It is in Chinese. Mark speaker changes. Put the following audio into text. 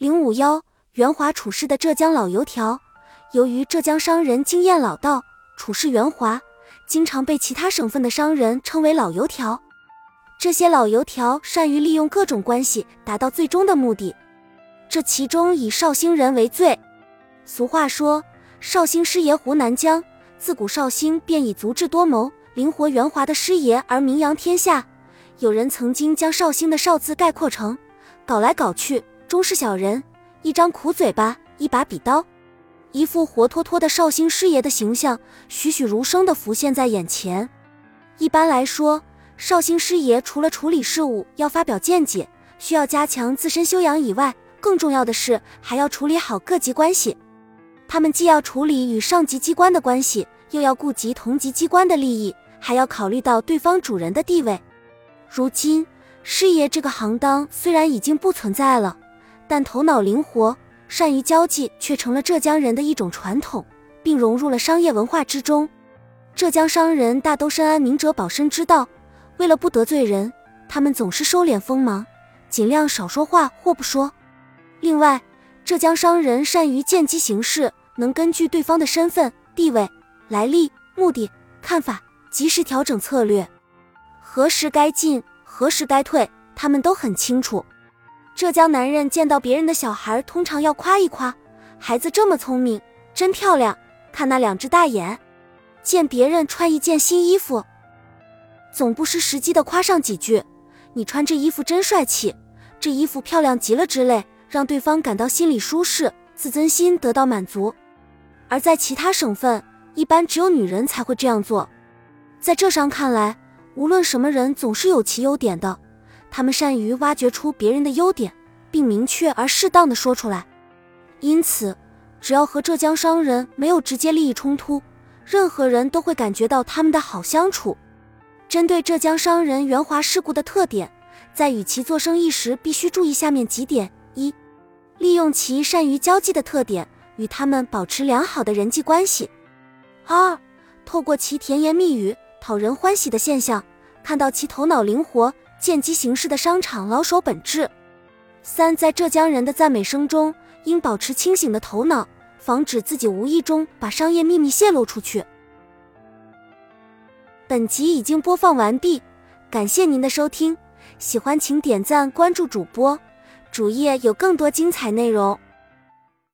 Speaker 1: 零五幺，圆滑处事的浙江老油条。由于浙江商人经验老道，处事圆滑，经常被其他省份的商人称为老油条。这些老油条善于利用各种关系达到最终的目的，这其中以绍兴人为最。俗话说：“绍兴师爷胡南江”，自古绍兴便以足智多谋、灵活圆滑的师爷而名扬天下。有人曾经将绍兴的“绍”字概括成“搞来搞去，终是小人”，一张苦嘴巴，一把笔刀，一副活脱脱的绍兴师爷的形象栩栩如生地浮现在眼前。一般来说，绍兴师爷除了处理事务要发表见解，需要加强自身修养以外，更重要的是还要处理好各级关系。他们既要处理与上级机关的关系，又要顾及同级机关的利益，还要考虑到对方主人的地位。如今，师爷这个行当虽然已经不存在了，但头脑灵活、善于交际却成了浙江人的一种传统，并融入了商业文化之中。浙江商人大都深谙明哲保身之道。为了不得罪人，他们总是收敛锋芒，尽量少说话或不说。另外，浙江商人善于见机行事，能根据对方的身份、地位、来历、目的、看法，及时调整策略，何时该进，何时该退，他们都很清楚。浙江男人见到别人的小孩，通常要夸一夸，孩子这么聪明，真漂亮，看那两只大眼。见别人穿一件新衣服。总不失时机的夸上几句，你穿这衣服真帅气，这衣服漂亮极了之类，让对方感到心里舒适，自尊心得到满足。而在其他省份，一般只有女人才会这样做。在这上看来，无论什么人总是有其优点的，他们善于挖掘出别人的优点，并明确而适当的说出来。因此，只要和浙江商人没有直接利益冲突，任何人都会感觉到他们的好相处。针对浙江商人圆滑世故的特点，在与其做生意时必须注意下面几点：一、利用其善于交际的特点，与他们保持良好的人际关系；二、透过其甜言蜜语讨人欢喜的现象，看到其头脑灵活、见机行事的商场老手本质；三、在浙江人的赞美声中，应保持清醒的头脑，防止自己无意中把商业秘密泄露出去。本集已经播放完毕，感谢您的收听，喜欢请点赞关注主播，主页有更多精彩内容。